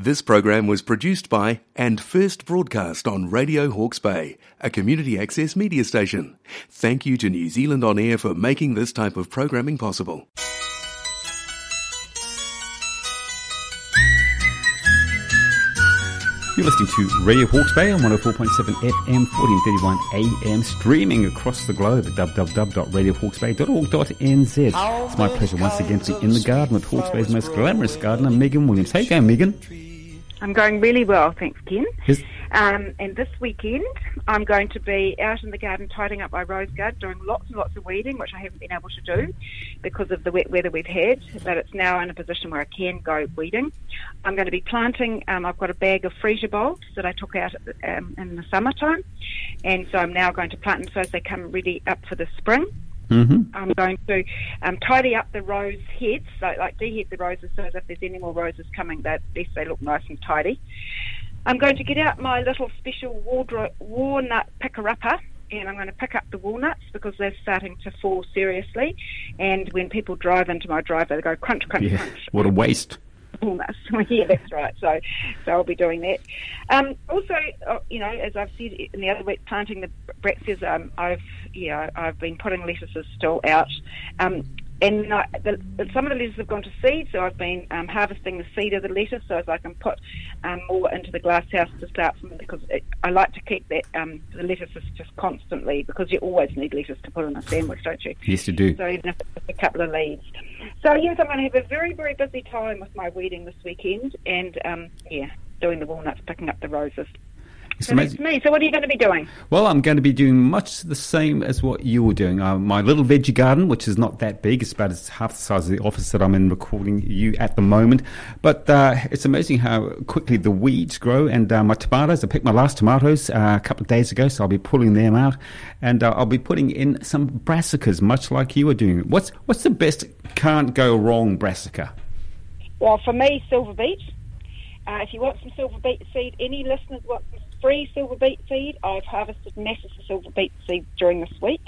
This program was produced by and first broadcast on Radio Hawke's Bay, a community access media station. Thank you to New Zealand On Air for making this type of programming possible. You're listening to Radio Hawke's Bay on 104.7 FM, 1431 AM, streaming across the globe at www.radiohawksbay.org.nz. It's my pleasure once again to be in the garden with Hawke's Bay's most glamorous gardener, Megan Williams. You going, Megan? I'm going really well, thanks, Ken. Yes. Um, and this weekend, I'm going to be out in the garden tidying up my rose garden, doing lots and lots of weeding, which I haven't been able to do because of the wet weather we've had. But it's now in a position where I can go weeding. I'm going to be planting. Um, I've got a bag of freesia bulbs that I took out um, in the summertime, and so I'm now going to plant them so as they come ready up for the spring. Mm-hmm. I'm going to um, tidy up the rose heads, so like dehead the roses so as if there's any more roses coming, that at least they look nice and tidy. I'm going to get out my little special wardro- walnut picker-upper and I'm going to pick up the walnuts because they're starting to fall seriously. And when people drive into my driveway, they go crunch, crunch, Yeah. crunch What a waste. walnuts. yeah, that's right. So, so I'll be doing that. Um, also, uh, you know, as I've said in the other week, planting the brassicas, um, I've yeah, I've been putting lettuces still out. Um, and I, the, some of the lettuces have gone to seed, so I've been um, harvesting the seed of the lettuce so as I can put um, more into the glass house to start from because it, I like to keep that um, the lettuces just constantly because you always need lettuce to put in a sandwich, don't you? Yes, you do. So even if it's a couple of leaves. So yes, I'm going to have a very, very busy time with my weeding this weekend, and um, yeah, doing the walnuts, picking up the roses. It's amazing. me. So what are you going to be doing? Well, I'm going to be doing much the same as what you were doing. Uh, my little veggie garden, which is not that big, it's about half the size of the office that I'm in recording you at the moment. But uh, it's amazing how quickly the weeds grow. And uh, my tomatoes, I picked my last tomatoes uh, a couple of days ago, so I'll be pulling them out. And uh, I'll be putting in some brassicas, much like you were doing. What's what's the best can't go wrong brassica? Well, for me, silver beet. Uh, if you want some silver beet seed, any listeners want some free silver beet seed? I've harvested masses of silver beet seed during this week,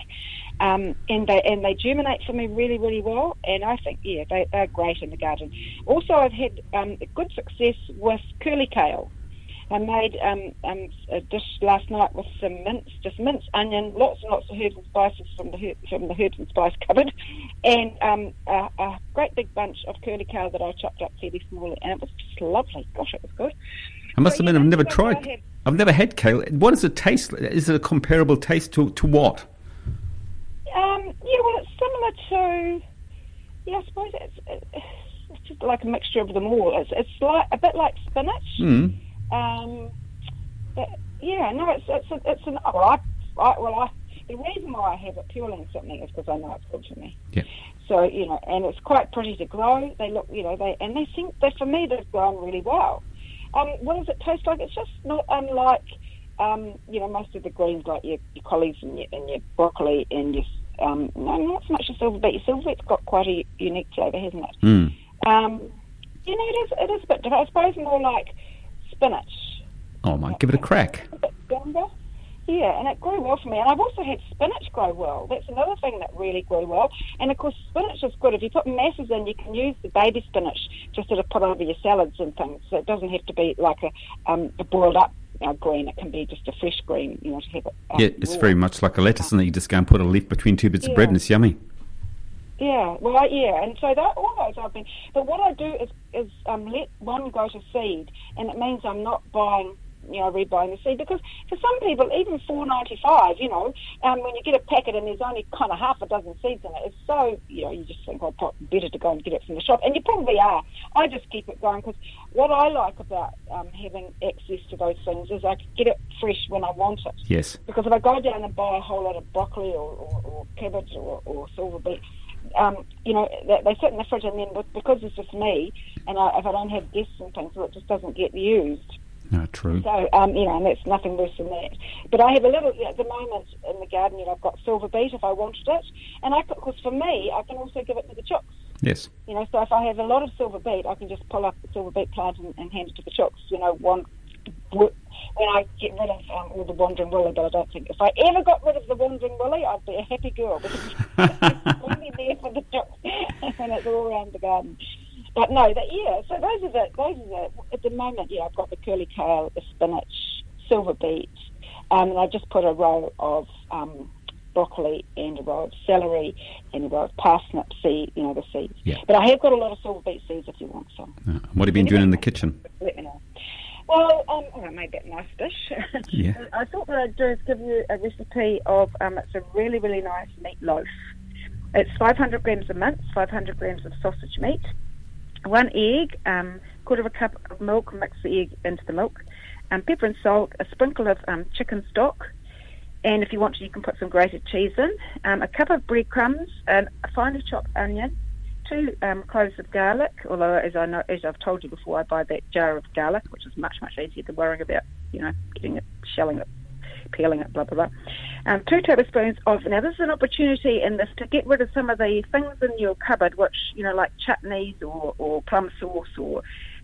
um, and they and they germinate for me really, really well. And I think, yeah, they, they're great in the garden. Also, I've had um, good success with curly kale. I made um, um, a dish last night with some mince, just mince, onion, lots and lots of herbs and spices from the her- from the herbs and spice cupboard, and um, a, a great big bunch of curly kale that I chopped up fairly small, and it was just lovely. Gosh, it was good. I must So, admit, yeah, I've never tried. I've never had kale. What does it taste? Is it a comparable taste to, to what? Um, yeah, well, it's similar to, yeah, I suppose it's, it's just like a mixture of them all. It's, it's like a bit like spinach. Mm. Um, but yeah, no, it's it's a, it's an well, I, I well, I the reason why I have it purely in something is because I know it's good for me. Yeah. So you know, and it's quite pretty to grow. They look, you know, they and they seem they for me they've grown really well. Um, what does it taste like? It's just not unlike, um, you know, most of the greens like your, your collies and your, and your broccoli and your um, no, not so much your silver beet. Your silver beet's got quite a unique flavour, hasn't it? Mm. Um, you know, it is it is a bit different. I suppose more like spinach Oh, might give it a crack. a bit younger. Yeah, and it grew well for me. And I've also had spinach grow well. That's another thing that really grew well. And of course, spinach is good. If you put masses in, you can use the baby spinach to sort of put over your salads and things. So it doesn't have to be like a, um, a boiled up uh, green. It can be just a fresh green, you know, to have it. Um, Yeah, it's raw. very much like a lettuce, and you just go and put a leaf between two bits of bread, and it's yummy. Yeah, well, I- yeah, and so that all those I've been. But what I do is is um, let one go to seed, and it means I'm not buying, you know, rebuying the seed because for some people, even four ninety five, you know, um, when you get a packet and there's only kind of half a dozen seeds in it, it's so you know you just think, oh, pro- better to go and get it from the shop, and you probably are. I just keep it going because what I like about um, having access to those things is I can get it fresh when I want it. Yes. Because if I go down and buy a whole lot of broccoli or, or, or cabbage or, or silver beet, um, you know, they, they sit in the fridge and then because it's just me, and I, if I don't have guests and things, well, it just doesn't get used. No, true. So, um, you know, and that's nothing worse than that. But I have a little, at the moment in the garden, you know, I've got silver beet if I wanted it. And I, because for me, I can also give it to the chooks. Yes. You know, so if I have a lot of silver beet, I can just pull up the silver beet plant and, and hand it to the chooks. You know, one when I get rid of um, all the wandering willy. But I don't think if I ever got rid of the wandering willy, I'd be a happy girl because it's only there for the chooks and it's all around the garden. But no, that, yeah. So those are the those are the at the moment. Yeah, I've got the curly kale, the spinach, silver beet, um, and I just put a row of um, broccoli and a row of celery and a row of parsnip seed. You know the seeds. Yeah. But I have got a lot of silver beet seeds if you want some. Uh, what have you been doing in the kitchen? Let me know. Well, um, oh, I made that nice dish. Yeah. I thought what I'd do is give you a recipe of um, it's a really really nice meatloaf. It's 500 grams of mince, 500 grams of sausage meat, one egg, um, quarter of a cup of milk, mix the egg into the milk, um, pepper and salt, a sprinkle of um, chicken stock, and if you want to, you can put some grated cheese in, um, a cup of breadcrumbs, and a finely chopped onion, two um, cloves of garlic. Although, as I know, as I've told you before, I buy that jar of garlic, which is much much easier than worrying about, you know, getting it, shelling it, peeling it, blah blah blah. Um, two tablespoons of now. This is an opportunity in this to get rid of some of the things in your cupboard, which you know, like chutneys or, or plum sauce or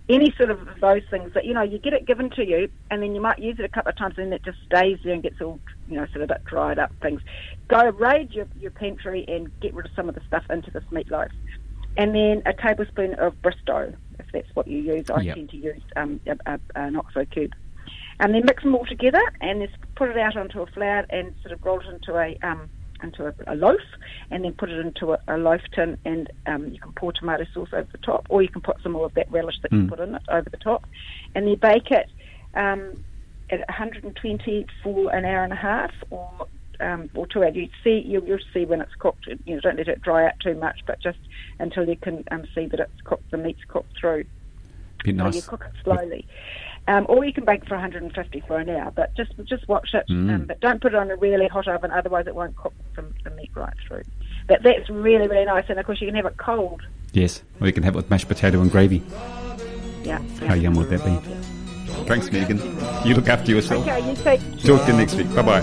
any sort of those things that you know you get it given to you, and then you might use it a couple of times, and then it just stays there and gets all you know sort of a bit dried up. Things. Go raid your, your pantry and get rid of some of the stuff into this meatloaf, and then a tablespoon of Bisto, if that's what you use. I Yep. tend to use um, a, a, an Oxo cube. And then mix them all together and just put it out onto a flat and sort of roll it into a um, into a, a loaf and then put it into a, a loaf tin and um, you can pour tomato sauce over the top or you can put some more of that relish that you Mm. put in it over the top and then bake it um, at 120 for an hour and a half or um, or two hours. You see, you'll, you'll see when it's cooked. You know, don't let it dry out too much, but just until you can um, see that it's cooked, the meat's cooked through. Be So you cook it slowly. Um, or you can bake for 150 for an hour, but just just watch it. Mm. Um, but don't put it on a really hot oven, otherwise it won't cook the, the meat right through. But that's really really nice, and of course you can have it cold. Yes, or you can have it with mashed potato and gravy. Yeah. How yum would that be? Thanks, Megan. You look after yourself. Okay, you take. Talk to you next week. Bye bye.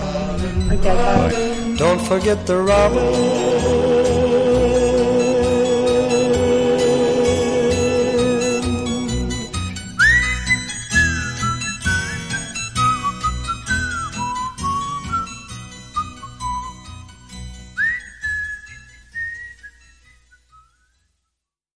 Okay, bye. Bye. Don't forget the robin.